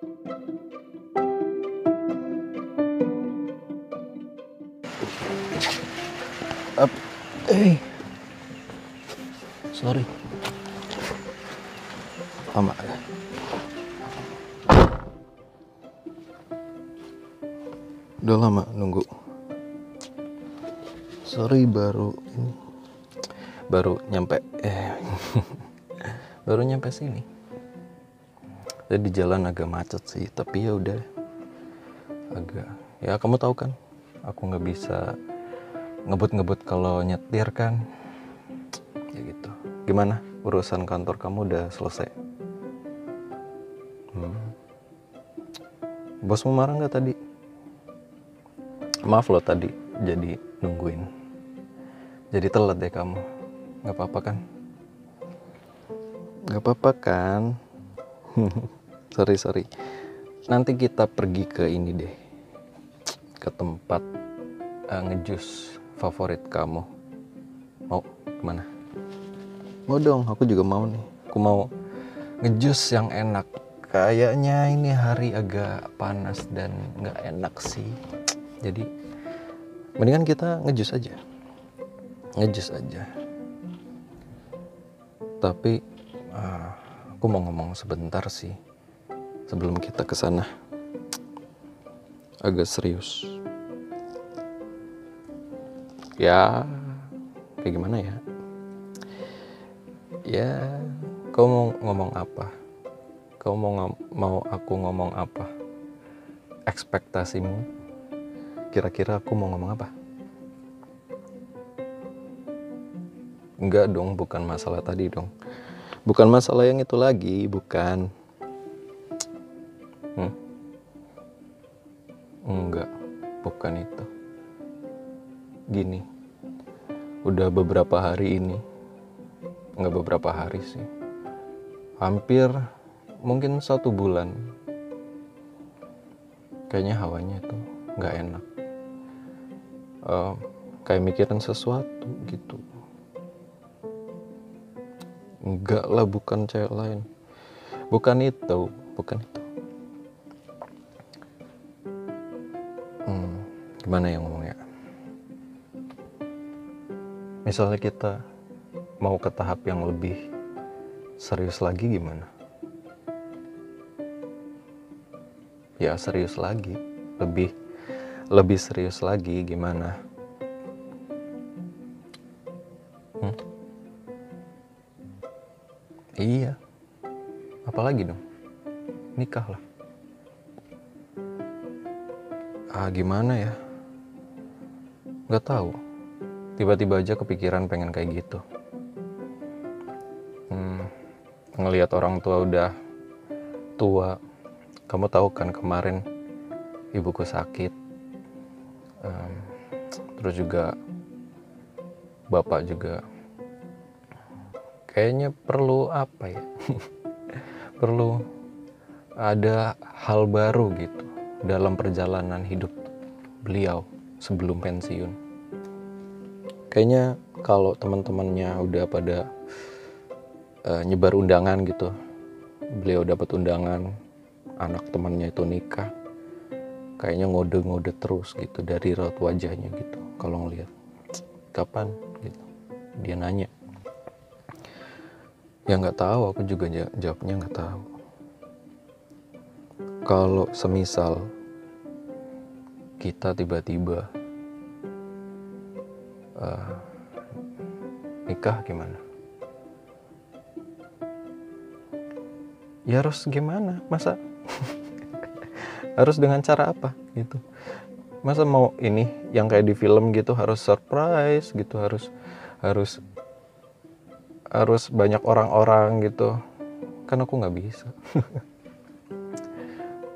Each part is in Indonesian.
Up. Sorry. Lama. Udah lama nunggu. Sorry baru ini. Baru nyampe eh baru nyampe sini. Jadi di jalan agak macet sih, tapi ya udah. Agak ya kamu tahu kan aku nggak bisa ngebut-ngebut kalau nyetir kan. Ya gitu. Gimana? Urusan kantor kamu udah selesai? Hmm. bosmu marah nggak tadi? Maaf loh tadi jadi nungguin. Jadi telat deh kamu. Nggak apa-apa kan? Nggak apa-apa kan sorry sorry. Nanti kita pergi ke ini deh. Ke tempat uh, ngejus favorit kamu. Mau ke mana? Mau dong aku juga mau nih. Aku mau ngejus yang enak. Kayaknya ini hari agak panas dan nggak enak sih. Jadi mendingan kita ngejus aja. Ngejus aja. Tapi uh, aku mau ngomong sebentar sih sebelum kita ke sana. Agak serius. Ya kayak gimana ya? Ya kau mau ngomong apa? Kau mau mau aku ngomong apa? Ekspektasimu? Kira-kira aku mau ngomong apa? Enggak dong bukan masalah tadi dong. Bukan masalah yang itu lagi bukan enggak bukan itu. Gini udah beberapa hari ini nggak beberapa hari sih hampir mungkin satu bulan kayaknya hawanya tuh nggak enak. Uh, kayak mikirin sesuatu gitu. Enggak lah bukan cewek lain. Bukan itu bukan itu gimana ya? Ngomongnya misalnya kita mau ke tahap yang lebih serius lagi gimana? Ya serius lagi. Lebih lebih serius lagi gimana? Hmm? iya. Apalagi dong? Nikah lah. Ah gimana ya nggak tahu. Tiba-tiba aja kepikiran pengen kayak gitu. Hmm, ngelihat orang tua udah tua. Kamu tahu kan kemarin ibuku sakit. Um, terus juga bapak juga. Kayaknya perlu apa ya? Perlu ada hal baru gitu dalam perjalanan hidup beliau sebelum pensiun. Kayaknya kalau teman-temannya udah pada uh, nyebar undangan gitu beliau dapat undangan anak temannya itu nikah kayaknya ngode-ngode terus gitu dari raut wajahnya gitu kalau ngelihat. Kapan? Gitu. Dia nanya. Ya nggak tahu aku juga jawabnya nggak tahu. Kalau semisal kita tiba-tiba uh, nikah gimana? Ya harus gimana? Masa harus dengan cara apa gitu? Masa mau ini yang kayak di film gitu harus surprise gitu harus harus harus banyak orang-orang gitu. Kan aku nggak bisa.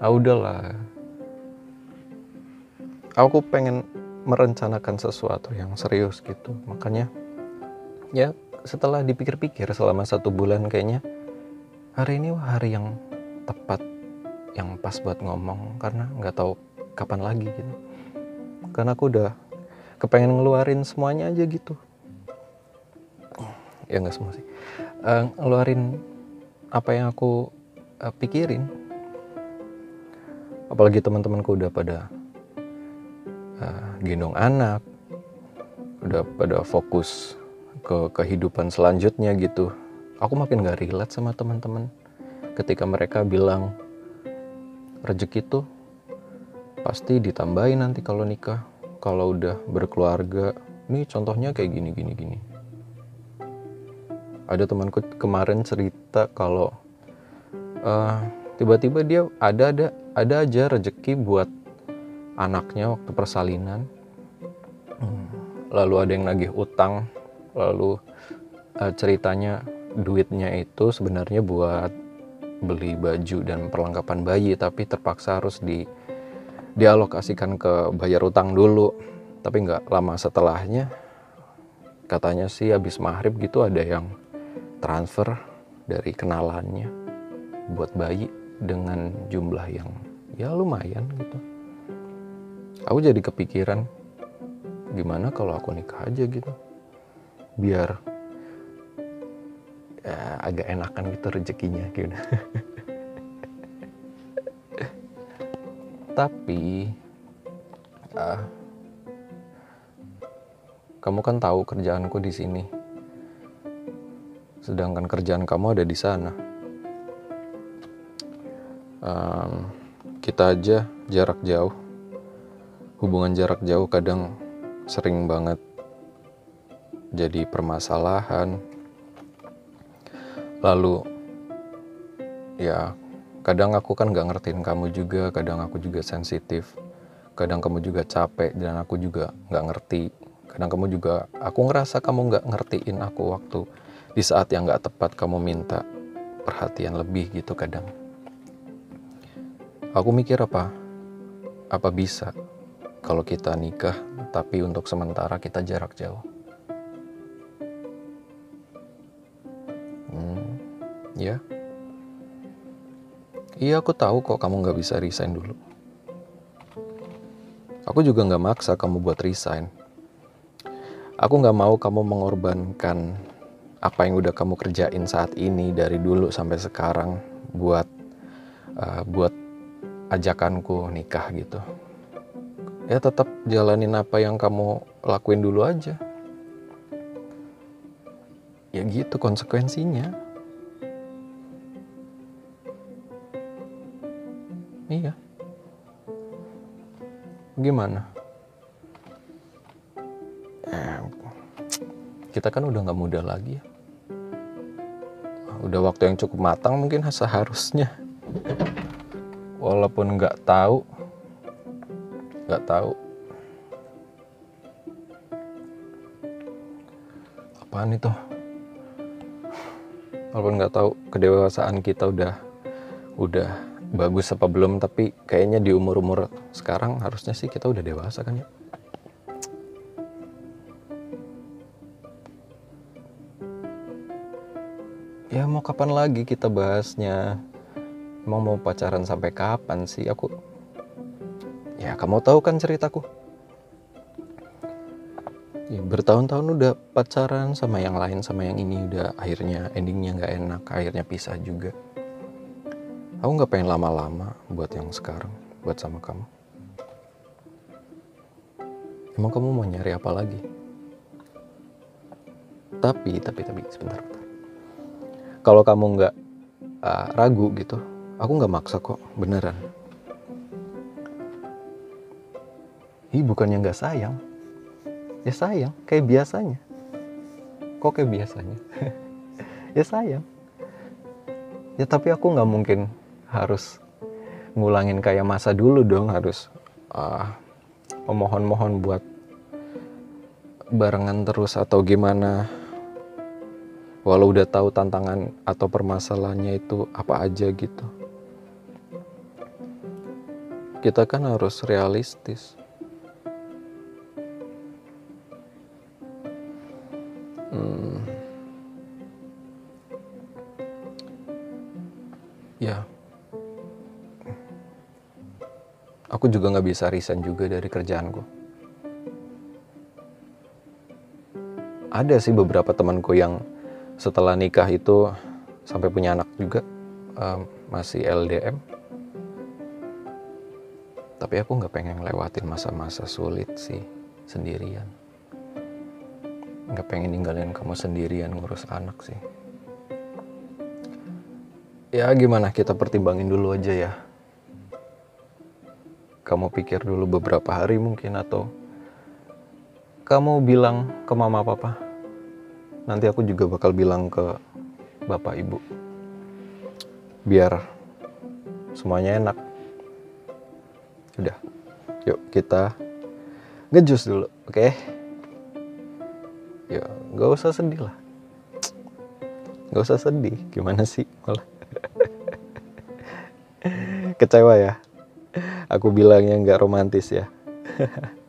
Ah udahlah aku pengen merencanakan sesuatu yang serius gitu. Makanya ya setelah dipikir-pikir selama satu bulan kayaknya hari ini hari yang tepat yang pas buat ngomong. Karena nggak tahu kapan lagi gitu. Karena aku udah kepengen ngeluarin semuanya aja gitu. Ya nggak semua sih. Uh, ngeluarin apa yang aku uh, pikirin. Apalagi teman-temanku udah pada gendong anak udah pada fokus ke kehidupan selanjutnya gitu. Aku makin gak relate sama teman-teman. Ketika mereka bilang rezeki tuh pasti ditambahin nanti kalau nikah kalau udah berkeluarga. Ini contohnya kayak gini gini gini. Ada temanku kemarin cerita kalau uh, tiba-tiba dia ada ada ada aja rezeki buat anaknya waktu persalinan. Hmm, lalu ada yang nagih utang. Lalu uh, ceritanya duitnya itu sebenarnya buat beli baju dan perlengkapan bayi tapi terpaksa harus di dialokasikan ke bayar utang dulu. Tapi nggak lama setelahnya katanya sih habis maghrib gitu ada yang transfer dari kenalannya buat bayi dengan jumlah yang ya lumayan gitu. Aku jadi kepikiran gimana kalau aku nikah aja gitu. Biar ya, agak enakan gitu rezekinya gitu. Tapi uh, kamu kan tahu kerjaanku di sini sedangkan kerjaan kamu ada di sana. Um, kita aja jarak jauh, hubungan jarak jauh kadang sering banget jadi permasalahan. Lalu, ya kadang aku kan gak ngertiin kamu juga, kadang aku juga sensitif, kadang kamu juga capek dan aku juga gak ngerti. Kadang kamu juga, aku ngerasa kamu gak ngertiin aku waktu di saat yang gak tepat kamu minta perhatian lebih gitu kadang. Aku mikir apa? Apa bisa kalau kita nikah tapi untuk sementara kita jarak jauh? Hmm, ya. Iya aku tahu kok kamu gak bisa resign dulu. Aku juga gak maksa kamu buat resign. Aku gak mau kamu mengorbankan apa yang udah kamu kerjain saat ini dari dulu sampai sekarang buat uh, buat ajakanku nikah gitu ya tetap jalanin apa yang kamu lakuin dulu aja. Ya gitu konsekuensinya. Iya. Gimana? Eh, kita kan udah nggak muda lagi ya. Udah waktu yang cukup matang mungkin seharusnya. Walaupun nggak tahu nggak tahu. Apaan itu? Walaupun nggak tahu kedewasaan kita udah udah bagus apa belum tapi kayaknya di umur umur sekarang harusnya sih kita udah dewasa kan ya? Ya mau kapan lagi kita bahasnya? Emang mau pacaran sampai kapan sih? Aku ya kamu tahu kan ceritaku? Ya, bertahun-tahun udah pacaran sama yang lain sama yang ini. Udah akhirnya endingnya nggak enak akhirnya pisah juga. Aku nggak pengen lama-lama buat yang sekarang buat sama kamu. Emang kamu mau nyari apa lagi? Tapi tapi tapi sebentar, kalau kamu nggak uh, ragu gitu aku nggak maksa kok beneran Ih bukannya nggak sayang? Ya sayang kayak biasanya. Kok kayak biasanya? Ya sayang. Ya tapi aku nggak mungkin harus ngulangin kayak masa dulu dong harus uh, memohon-mohon buat barengan terus atau gimana. Walau udah tahu tantangan atau permasalahannya itu apa aja gitu. Kita kan harus realistis juga nggak bisa resign juga dari kerjaanku ada sih beberapa temanku yang setelah nikah itu sampai punya anak juga um, masih LDM Tapi aku nggak pengen lewatin masa-masa sulit sih sendirian. Nggak pengen ninggalin kamu sendirian ngurus anak sih. Ya gimana kita pertimbangin dulu aja ya. Kamu pikir dulu beberapa hari mungkin atau kamu bilang ke mama papa. Nanti aku juga bakal bilang ke bapak ibu. Biar semuanya enak. Udah, yuk kita ngejus dulu, oke? Ya, nggak usah sedih lah. Nggak usah sedih, gimana sih malah? Kecewa ya? Aku bilangnya nggak romantis ya.